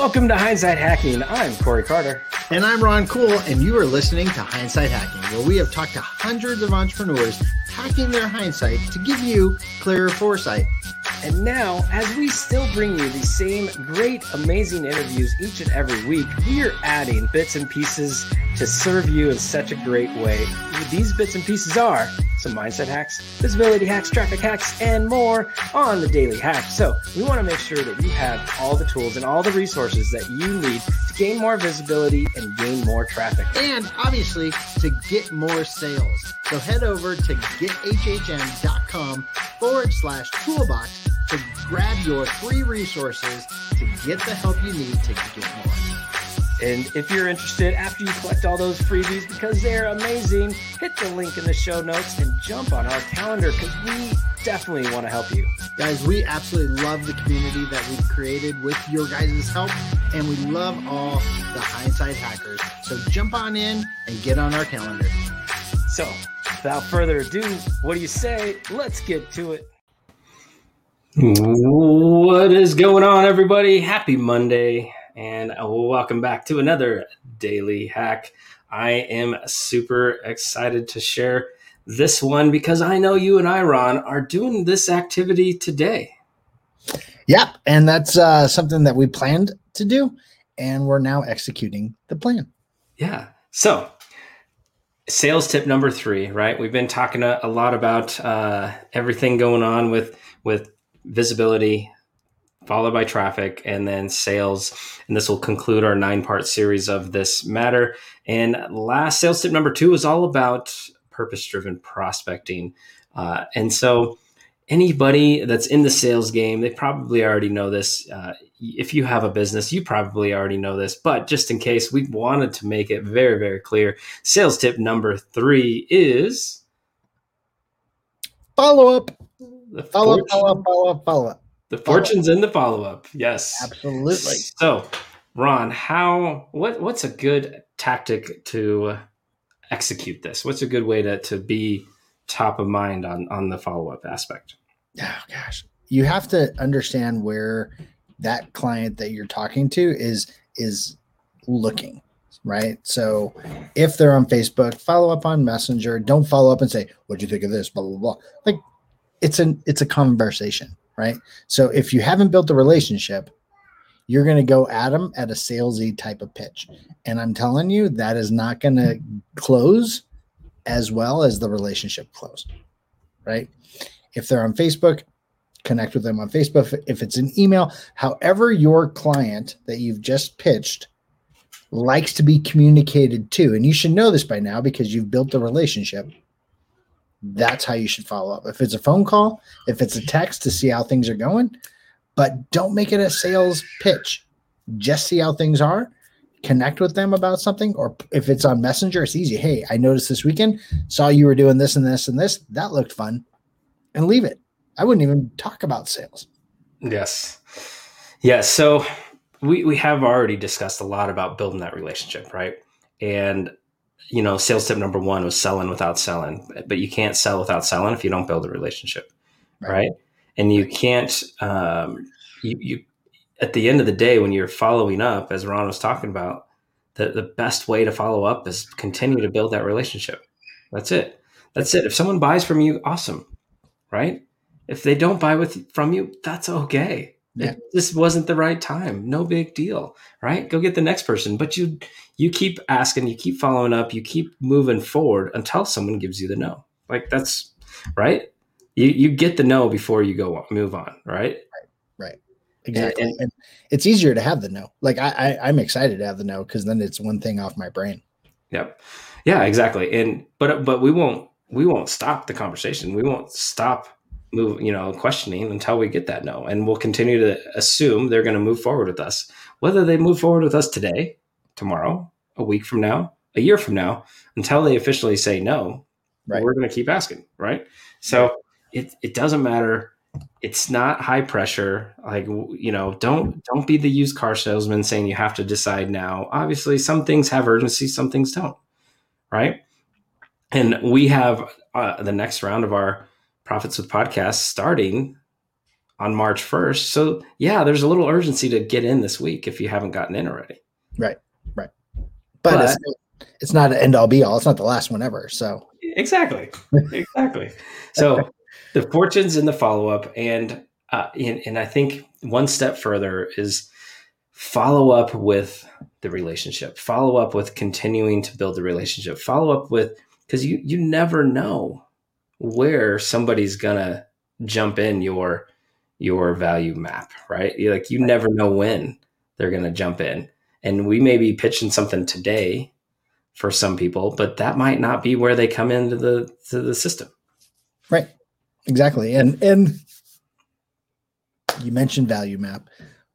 Welcome to Hindsight Hacking. I'm Corey Carter. And I'm Ron Kuhl, and you are listening to Hindsight Hacking, where we have talked to hundreds of entrepreneurs hacking their hindsight to give you clearer foresight. And now, as we still bring you the same great, amazing interviews each and every week, we are adding bits and pieces to serve you in such a great way. These bits and pieces are some mindset hacks, visibility hacks, traffic hacks, and more on the daily hack. So we want to make sure that you have all the tools and all the resources that you need to gain more visibility and gain more traffic. And obviously to get more sales. So head over to gethhm.com forward slash toolbox to grab your free resources to get the help you need to get more. And if you're interested, after you collect all those freebies, because they're amazing, hit the link in the show notes and jump on our calendar because we definitely want to help you. Guys, we absolutely love the community that we've created with your guys' help, and we love all the hindsight hackers. So jump on in and get on our calendar. So, without further ado, what do you say? Let's get to it. What is going on, everybody? Happy Monday and welcome back to another daily hack. I am super excited to share this one because I know you and I, Ron, are doing this activity today. Yep, and that's uh, something that we planned to do, and we're now executing the plan. Yeah. So, sales tip number three, right? We've been talking a, a lot about uh, everything going on with with visibility, followed by traffic, and then sales. And this will conclude our nine part series of this matter. And last sales tip number two is all about purpose driven prospecting. Uh, and so, anybody that's in the sales game, they probably already know this. Uh, if you have a business, you probably already know this, but just in case, we wanted to make it very, very clear. Sales tip number three is follow up. Follow up, follow up, follow up, follow up. The fortunes in the follow up. Yes. Absolutely. So, Ron, how what what's a good tactic to execute this? What's a good way to to be top of mind on on the follow up aspect? Oh gosh. You have to understand where that client that you're talking to is is looking right? So if they're on Facebook, follow up on Messenger. Don't follow up and say, "What'd you think of this?" Blah blah blah. Like it's an it's a conversation, right? So if you haven't built a relationship, you're going to go at them at a salesy type of pitch. And I'm telling you, that is not going to close as well as the relationship closed, right? If they're on Facebook, connect with them on Facebook. If it's an email, however, your client that you've just pitched likes to be communicated to, and you should know this by now because you've built the relationship that's how you should follow up. If it's a phone call, if it's a text to see how things are going, but don't make it a sales pitch. Just see how things are, connect with them about something, or if it's on Messenger, it's easy. Hey, I noticed this weekend, saw you were doing this and this and this. That looked fun, and leave it. I wouldn't even talk about sales. Yes. Yes. So we, we have already discussed a lot about building that relationship, right? And you know, sales tip number one was selling without selling, but you can't sell without selling if you don't build a relationship, right? right? And you can't, um, you, you, at the end of the day, when you're following up, as Ron was talking about, the, the best way to follow up is continue to build that relationship. That's it. That's it. If someone buys from you, awesome, right? If they don't buy with from you, that's okay. Yeah. this wasn't the right time. No big deal, right? Go get the next person. But you you keep asking, you keep following up, you keep moving forward until someone gives you the no. Like that's right. You you get the no before you go on, move on, right? Right. Right. Exactly. And, and, it's easier to have the no. Like I, I I'm excited to have the no because then it's one thing off my brain. Yep. Yeah, exactly. And but but we won't we won't stop the conversation. We won't stop move, you know, questioning until we get that no. And we'll continue to assume they're going to move forward with us. Whether they move forward with us today, tomorrow, a week from now, a year from now, until they officially say no, right. we're going to keep asking, right? So it, it doesn't matter. It's not high pressure. Like, you know, don't, don't be the used car salesman saying you have to decide now. Obviously, some things have urgency, some things don't, right? And we have uh, the next round of our Profits with Podcasts starting on March 1st. So, yeah, there's a little urgency to get in this week if you haven't gotten in already. Right. Right. But, but it's, it's not an end all be all. It's not the last one ever. So, exactly. exactly. So, the fortunes in the follow up. And, uh, and, and I think one step further is follow up with the relationship, follow up with continuing to build the relationship, follow up with, because you, you never know where somebody's gonna jump in your your value map, right? You're like you never know when they're gonna jump in. And we may be pitching something today for some people, but that might not be where they come into the to the system. Right. Exactly. And and you mentioned value map,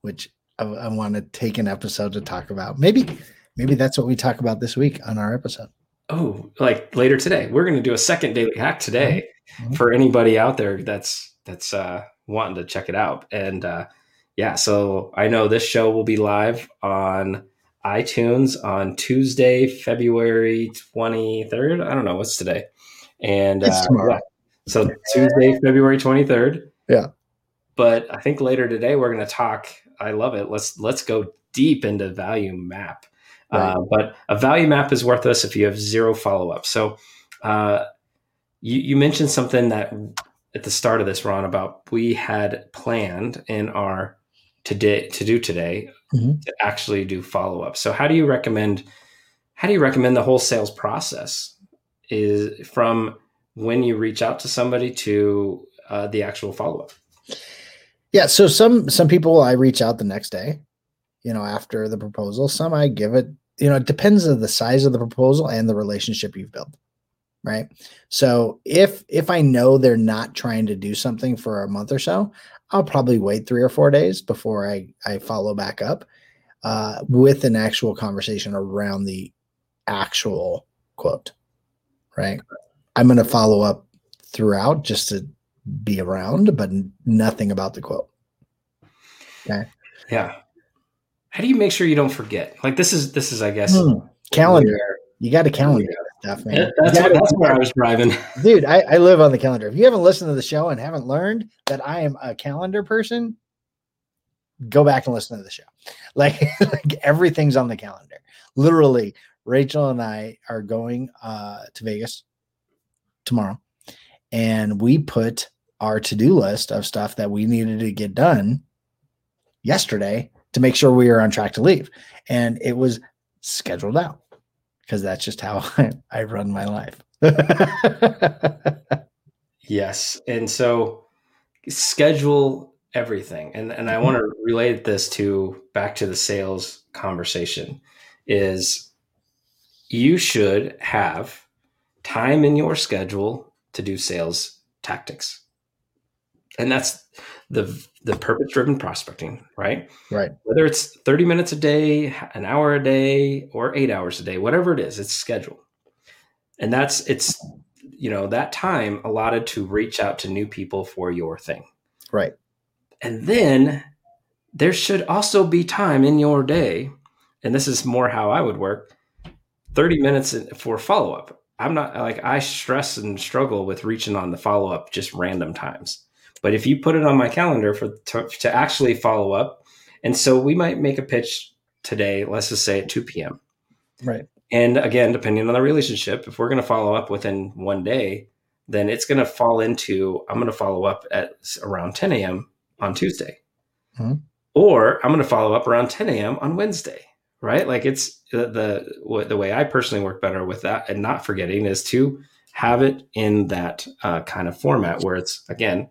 which I, I want to take an episode to talk about. Maybe maybe that's what we talk about this week on our episode oh, like later today, we're going to do a second daily hack today mm-hmm. for anybody out there that's that's uh, wanting to check it out. And uh, yeah, so I know this show will be live on iTunes on Tuesday, February twenty third. I don't know what's today, and uh, yeah. so Tuesday, February twenty third. Yeah, but I think later today we're going to talk. I love it. Let's let's go deep into value map Right. Uh, but a value map is worthless if you have zero follow up. So uh, you, you, mentioned something that at the start of this, Ron, about we had planned in our today to do today mm-hmm. to actually do follow up. So how do you recommend? How do you recommend the whole sales process is from when you reach out to somebody to uh, the actual follow up? Yeah, so some some people I reach out the next day, you know, after the proposal. Some I give it you know, it depends on the size of the proposal and the relationship you've built. Right. So if if I know they're not trying to do something for a month or so, I'll probably wait three or four days before I, I follow back up uh, with an actual conversation around the actual quote. Right. I'm going to follow up throughout just to be around, but nothing about the quote. Okay. Yeah how do you make sure you don't forget? Like this is this is I guess hmm. calendar. You got a calendar stuff, man. That's, what, that's where I was driving, dude. I, I live on the calendar. If you haven't listened to the show and haven't learned that I am a calendar person, go back and listen to the show. Like, like everything's on the calendar. Literally, Rachel and I are going uh, to Vegas tomorrow, and we put our to-do list of stuff that we needed to get done yesterday to make sure we were on track to leave. And it was scheduled out because that's just how I, I run my life. yes. And so schedule everything. And and I want to mm-hmm. relate this to back to the sales conversation is you should have time in your schedule to do sales tactics. And that's the the purpose driven prospecting, right? Right. Whether it's 30 minutes a day, an hour a day, or eight hours a day, whatever it is, it's scheduled. And that's it's you know, that time allotted to reach out to new people for your thing. Right. And then there should also be time in your day, and this is more how I would work 30 minutes for follow up. I'm not like I stress and struggle with reaching on the follow up just random times but if you put it on my calendar for to, to actually follow up, and so we might make a pitch today, let's just say at 2 p.m. Right. And again, depending on the relationship, if we're going to follow up within one day, then it's going to fall into I'm going to follow up at around 10 a.m. on Tuesday. Mm-hmm. Or I'm going to follow up around 10 a.m. on Wednesday, right? Like it's the, the, the way I personally work better with that and not forgetting is to have it in that uh, kind of format where it's again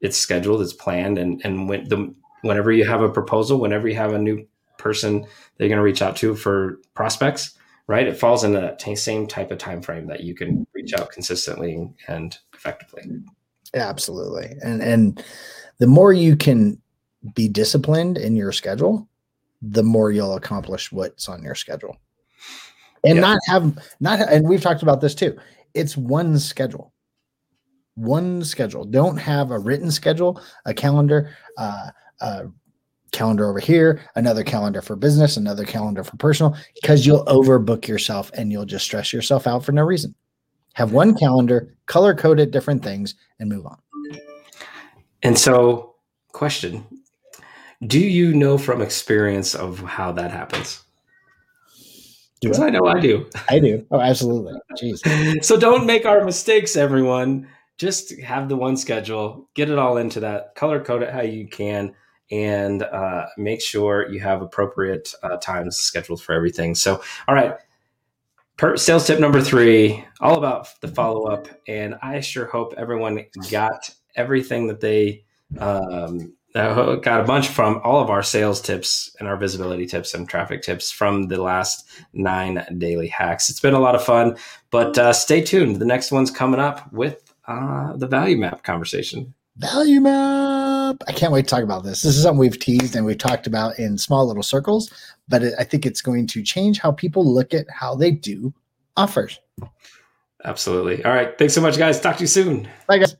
it's scheduled, it's planned, and and when the whenever you have a proposal, whenever you have a new person that you're going to reach out to for prospects, right? It falls into that t- same type of time frame that you can reach out consistently and effectively. Absolutely, and and the more you can be disciplined in your schedule, the more you'll accomplish what's on your schedule, and yeah. not have not. And we've talked about this too. It's one schedule one schedule. Don't have a written schedule, a calendar, uh, a calendar over here, another calendar for business, another calendar for personal, because you'll overbook yourself and you'll just stress yourself out for no reason. Have one calendar, color coded different things, and move on. And so question Do you know from experience of how that happens? Because I know I do. I do. Oh, absolutely. Jeez. so don't make our mistakes, everyone. Just have the one schedule, get it all into that, color code it how you can, and uh, make sure you have appropriate uh, times scheduled for everything. So, all right. Per, sales tip number three, all about the follow up. And I sure hope everyone got everything that they um, got a bunch from all of our sales tips and our visibility tips and traffic tips from the last nine daily hacks. It's been a lot of fun, but uh, stay tuned. The next one's coming up with uh, the value map conversation. Value map. I can't wait to talk about this. This is something we've teased and we've talked about in small little circles, but it, I think it's going to change how people look at how they do offers. Absolutely. All right. Thanks so much, guys. Talk to you soon. Bye, guys.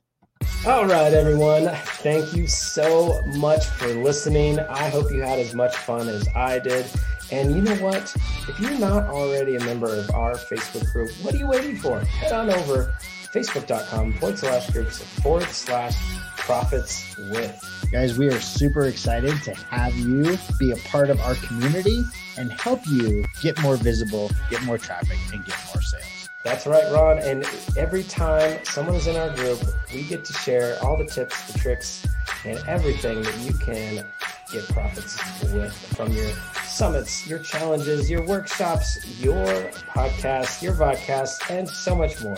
All right, everyone. Thank you so much for listening. I hope you had as much fun as I did. And you know what? If you're not already a member of our Facebook group, what are you waiting for? Head on over facebook.com forward slash groups forward slash profits with. Guys, we are super excited to have you be a part of our community and help you get more visible, get more traffic, and get more sales. That's right, Ron. And every time someone is in our group, we get to share all the tips, the tricks, and everything that you can get profits with from your summits, your challenges, your workshops, your podcasts, your vodcast, and so much more.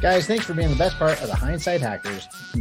Guys, thanks for being the best part of the Hindsight Hackers.